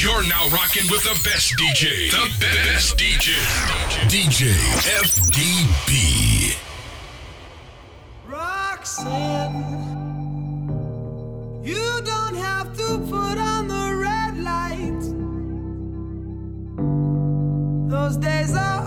You're now rocking with the best DJ. The best, best DJ. DJ FDB. Roxanne, you don't have to put on the red light. Those days are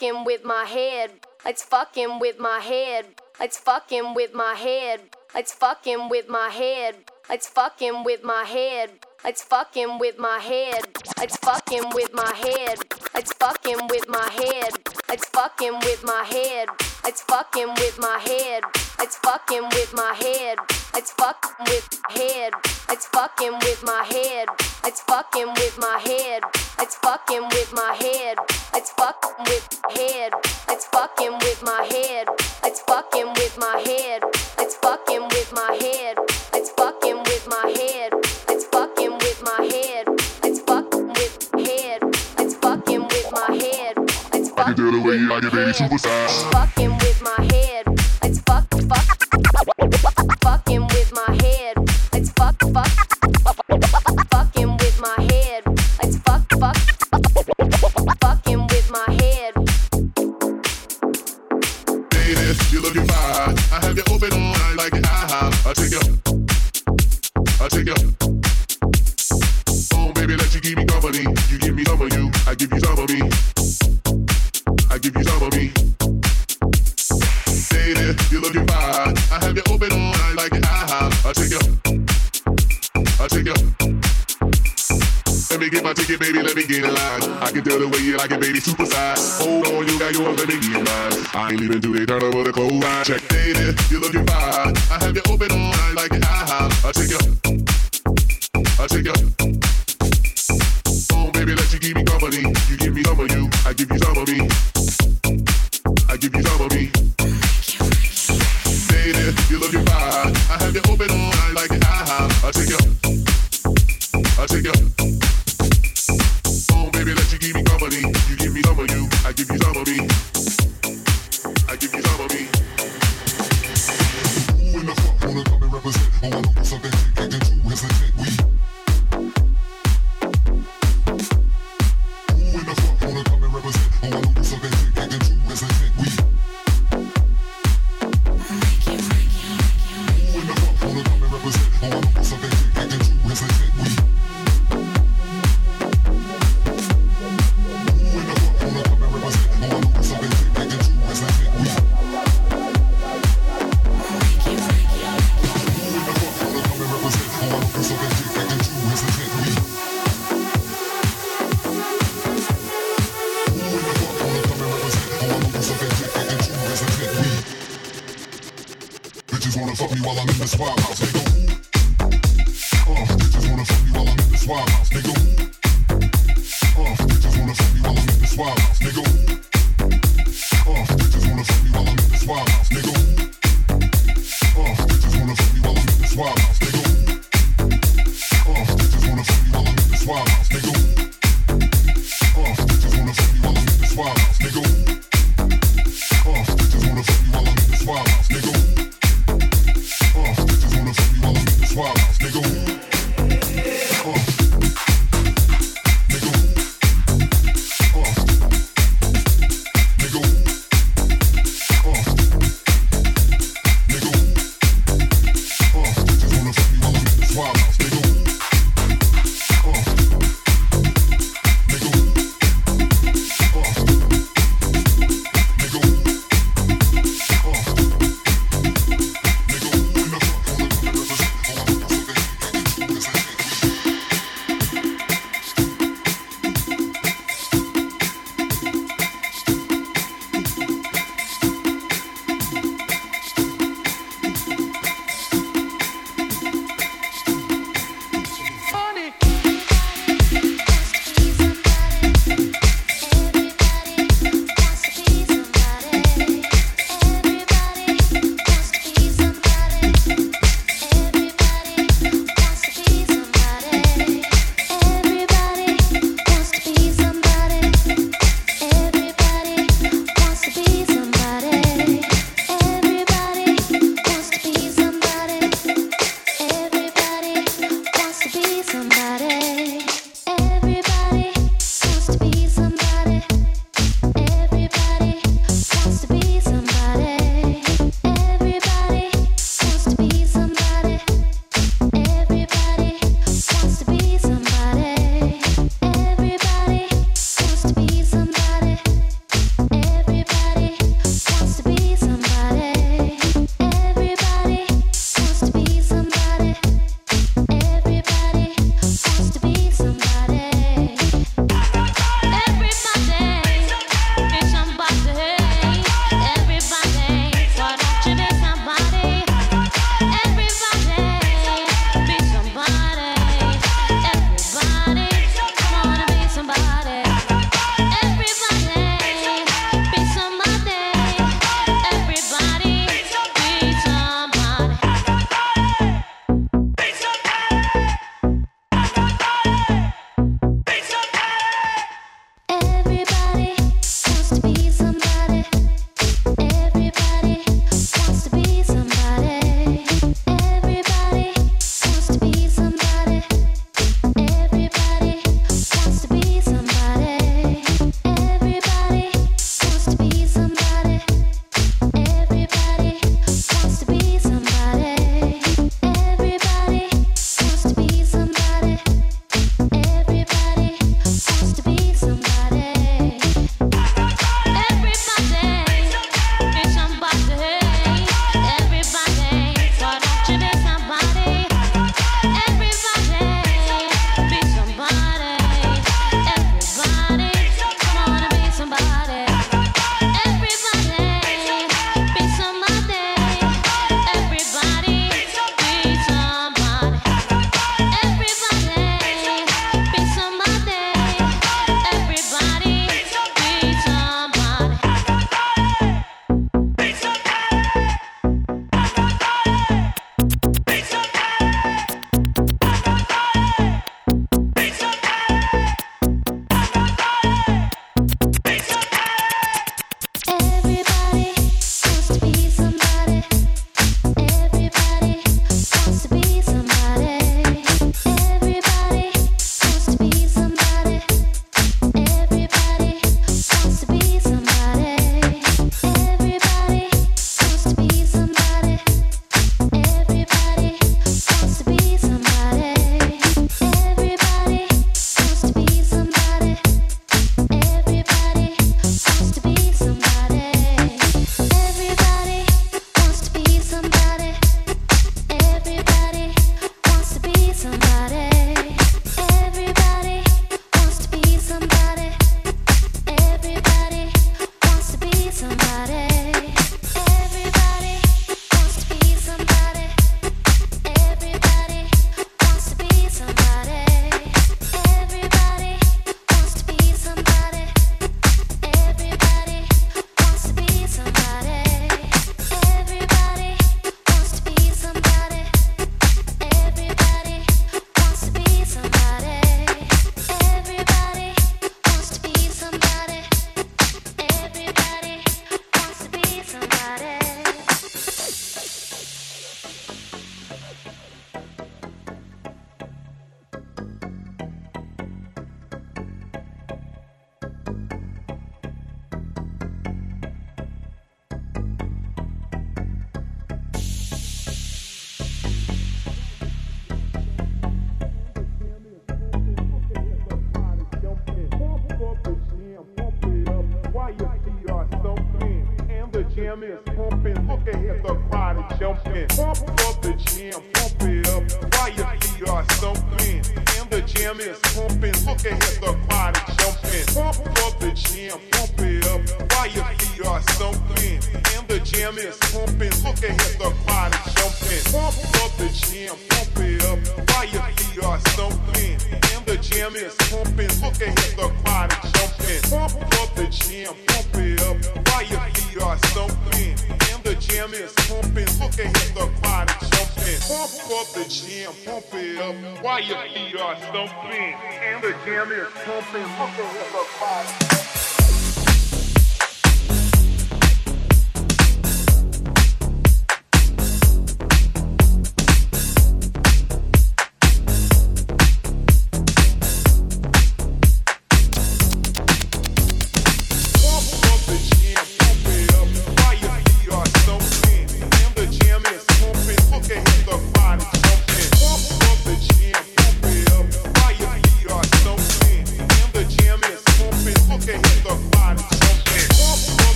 fucking with my head. It's fucking with my head. It's fucking with my head. It's fucking with my head. It's fucking with my head. It's fucking with my head. It's fucking with my head. It's fucking with my head. It's fucking with my head. It's fucking with my head. It's fucking with my head. It's fucking with head. It's fucking with my head. It's fucking with my head. It's fucking with my head. It's fucking with head. It's fucking with my head. It's fucking with my head. It's fucking with my head. It's fucking with my head. It's fucking I can tell the way you like it, baby, super size. Fucking with my head. It's fuck fuck fucking with my head. It's fuck fuck fucking with my head. It's fuck fuck fucking with my head. Lady, you're looking fine. I have you open all night like it high high. I take you. I take you. Oh, baby, let you keep me company. You give me some of you. I give you some of me. I give you some of me. Lady, you're looking fine. I have you open all night like high high. I take you. I take you. Let me get my ticket, baby, let me get in line. I can tell the way you like it, baby, super size. Hold on, you got yours, let me get mine. I ain't leaving till they turn over the clothesline. Check, lady, you're looking fine. I have you open all night like high high. I take you. I take you. Baby, let you keep me company. You give me some of you, I give you some of me.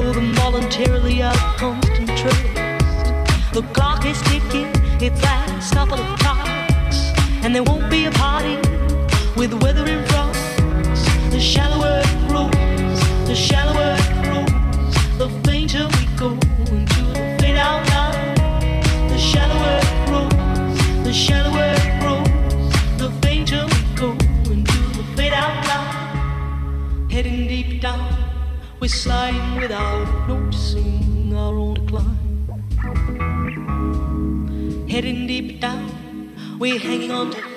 Blow them voluntarily out of constant trust. The clock is ticking, its last couple of clocks, and there won't be a party with weather in front. The shallower it grows, the shallower it grows, the fainter we go into the fade out line. The shallower it grows, the shallower it grows, the fainter we go into the fade out line. Heading deep down, we're without noticing our own decline. Heading deep down, we're hanging on to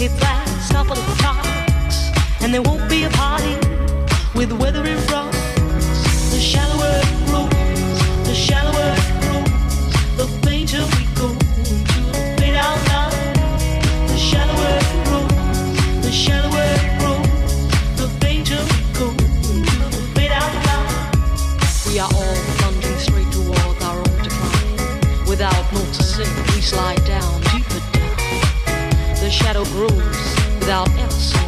ticking, its last couple of clocks, and there won't be a party with weather in front. The shallower it grows, the shallower it grows, the fainter we go into the fade out line. The shallower it grows, the shallower it grows, the fainter we go into the fade out line. We are all plunging straight toward our own decline. Without noticing, we slide shadow grows without ever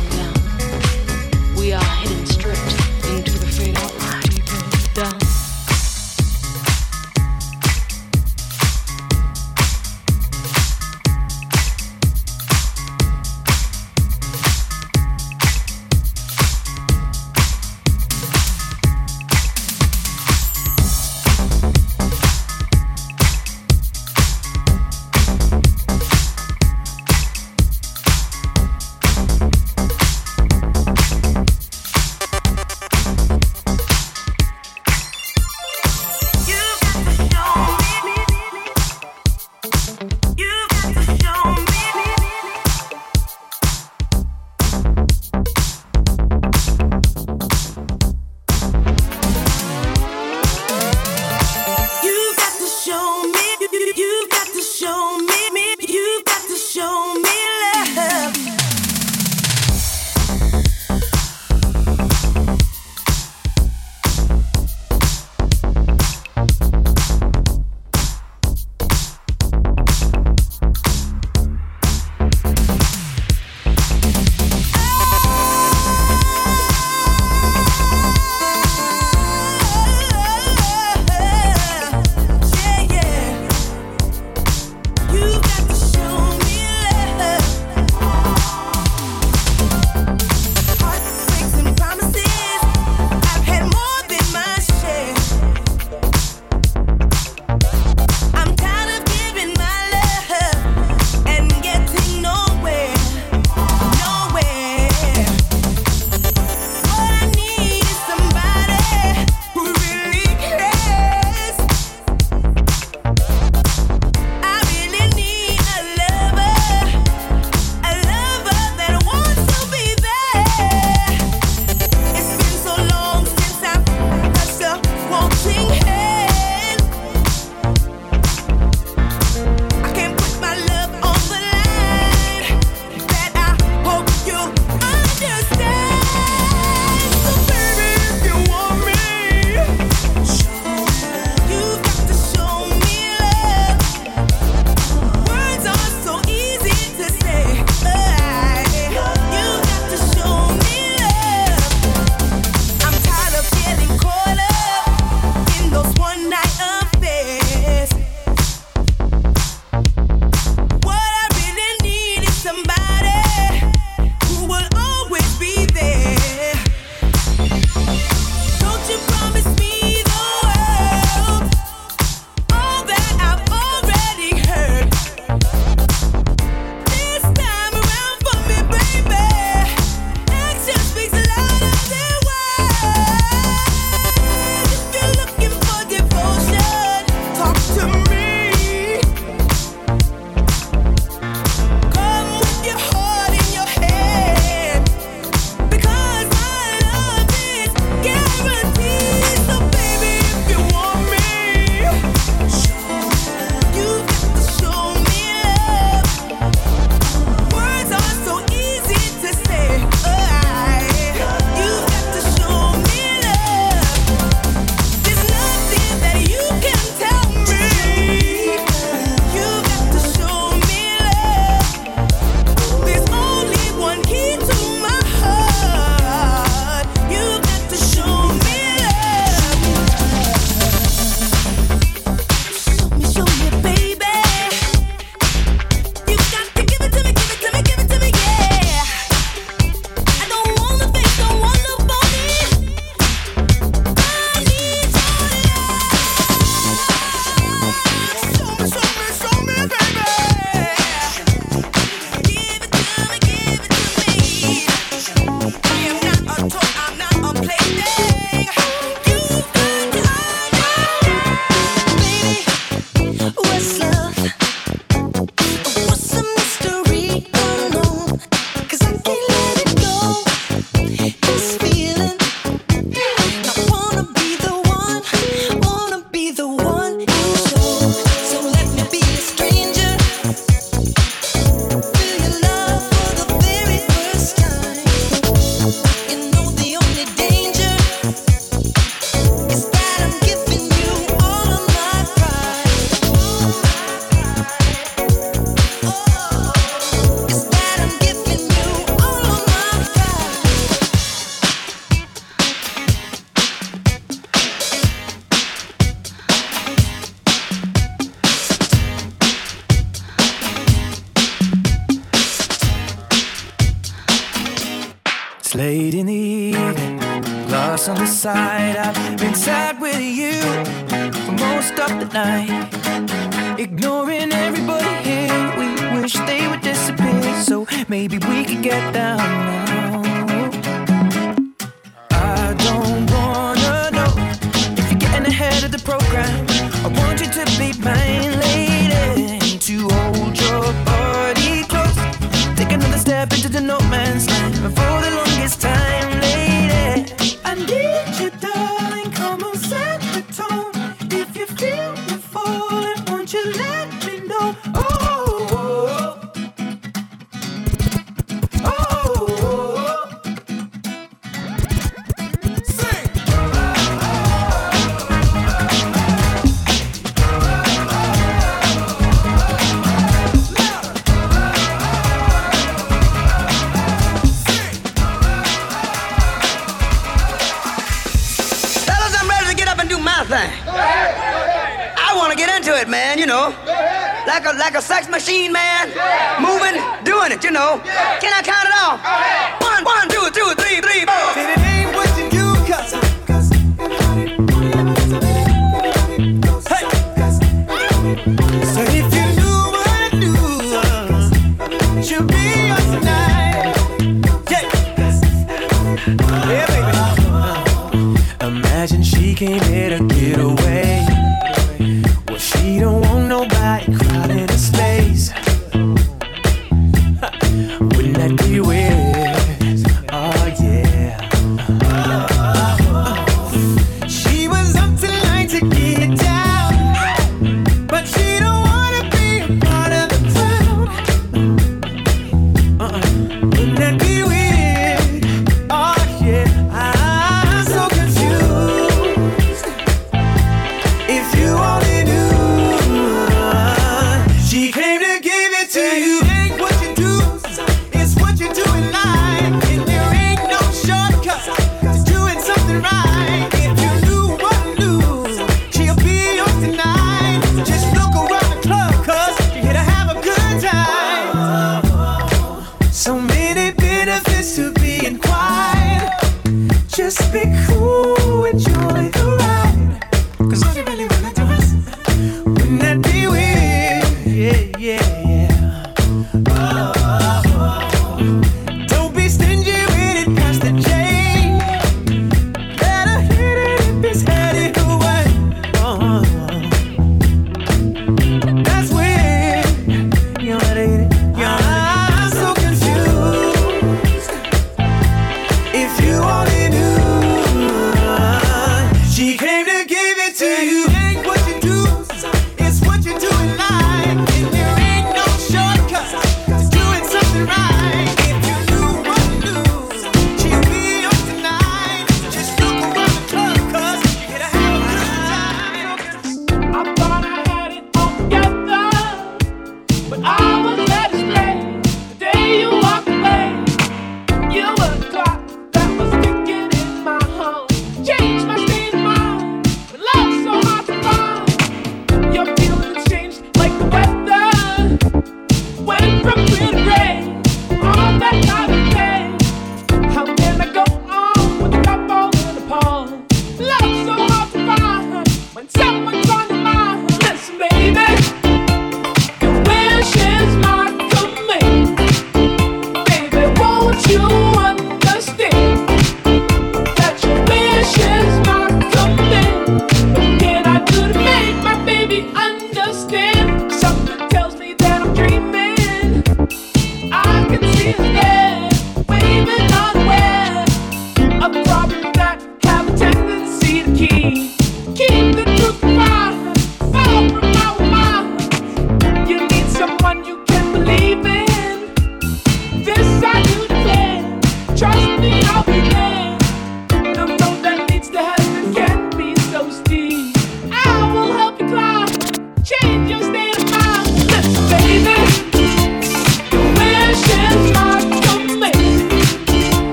like a sex machine, man. Yeah. Moving, doing it, you know. Yeah. Can I count it off?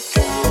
Them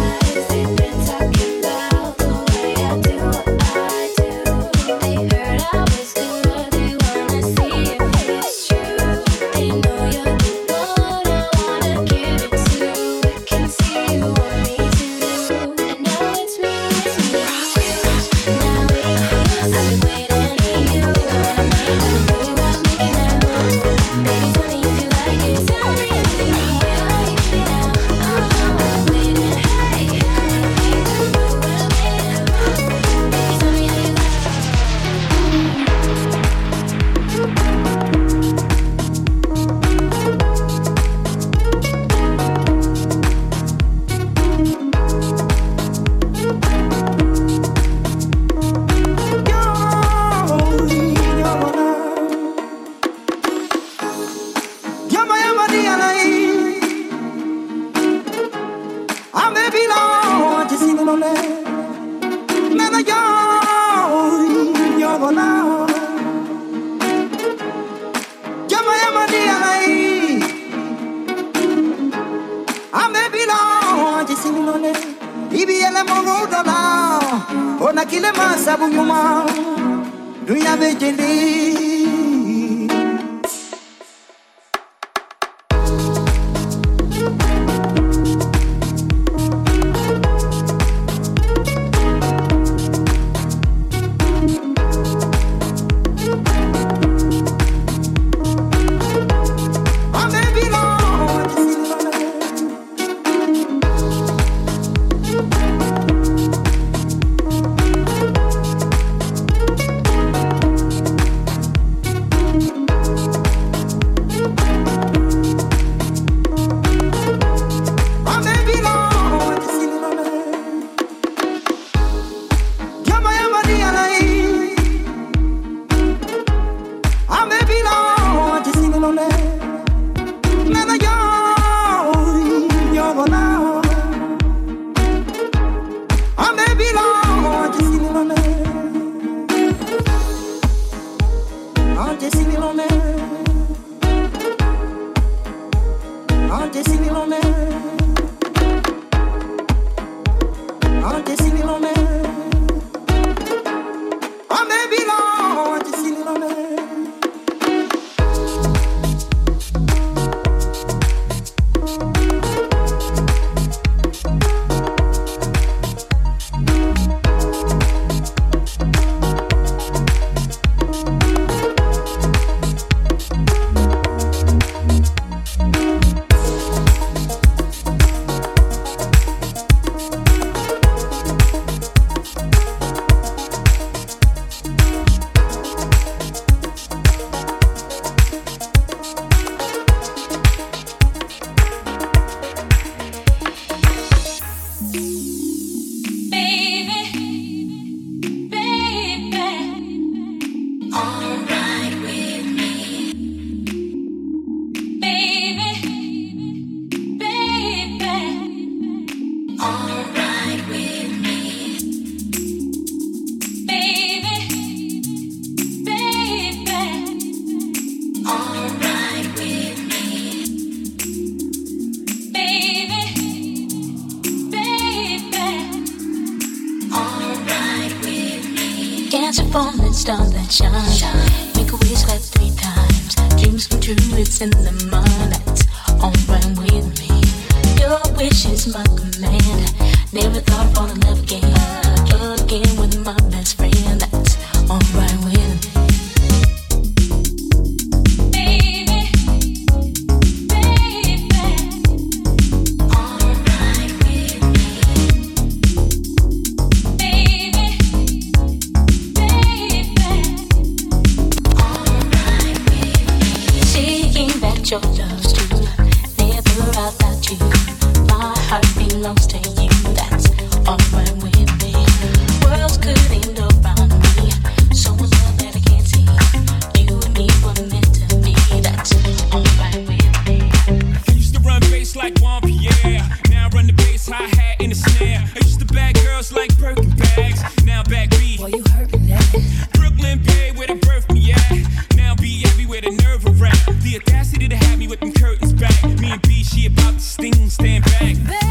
where the nerve will rack. The audacity to have me with them curtains back. Me and B, she about to sting, stand back.